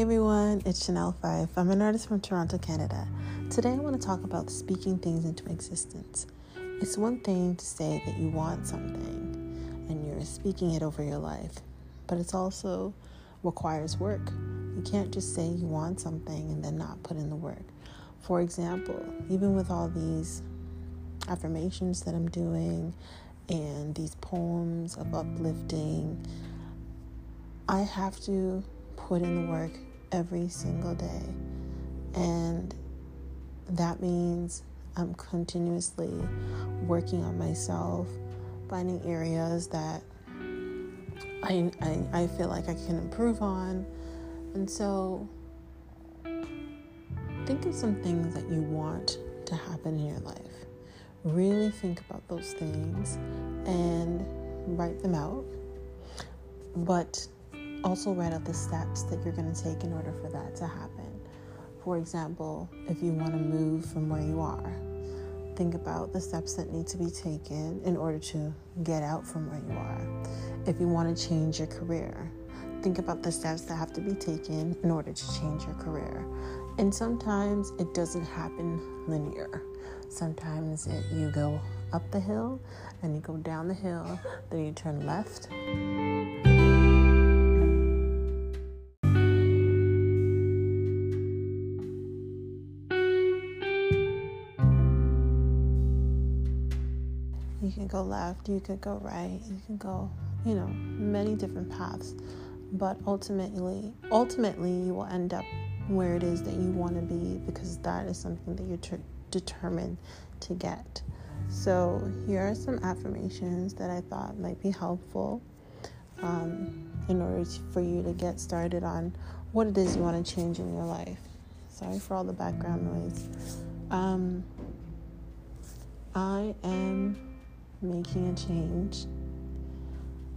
everyone, it's Chanel Five. I'm an artist from Toronto, Canada. Today I want to talk about speaking things into existence. It's one thing to say that you want something and you're speaking it over your life, but it's also requires work. You can't just say you want something and then not put in the work. For example, even with all these affirmations that I'm doing and these poems of uplifting, I have to put in the work every single day. And that means I'm continuously working on myself, finding areas that I, I, I feel like I can improve on. And so think of some things that you want to happen in your life. Really think about those things and write them out. But also write out the steps that you're going to take in order for that to happen. For example, if you want to move from where you are, think about the steps that need to be taken in order to get out from where you are. If you want to change your career, think about the steps that have to be taken in order to change your career. And sometimes it doesn't happen linear. Sometimes it, you go up the hill and you go down the hill, then you turn left. You can go left, you could go right, you can go, you know, many different paths. But ultimately, ultimately, you will end up where it is that you want to be because that is something that you're ter- determined to get. So, here are some affirmations that I thought might be helpful um, in order to, for you to get started on what it is you want to change in your life. Sorry for all the background noise. Um, I am making a change.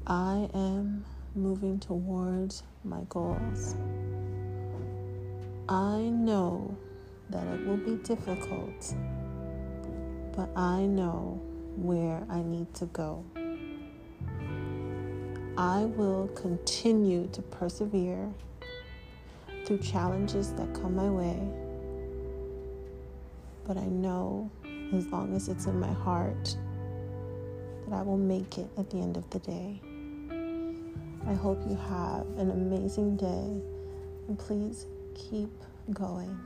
I am moving towards my goals. I know that it will be difficult, but I know where I need to go. I will continue to persevere through challenges that come my way, but I know as long as it's in my heart that I will make it at the end of the day. I hope you have an amazing day and please keep going.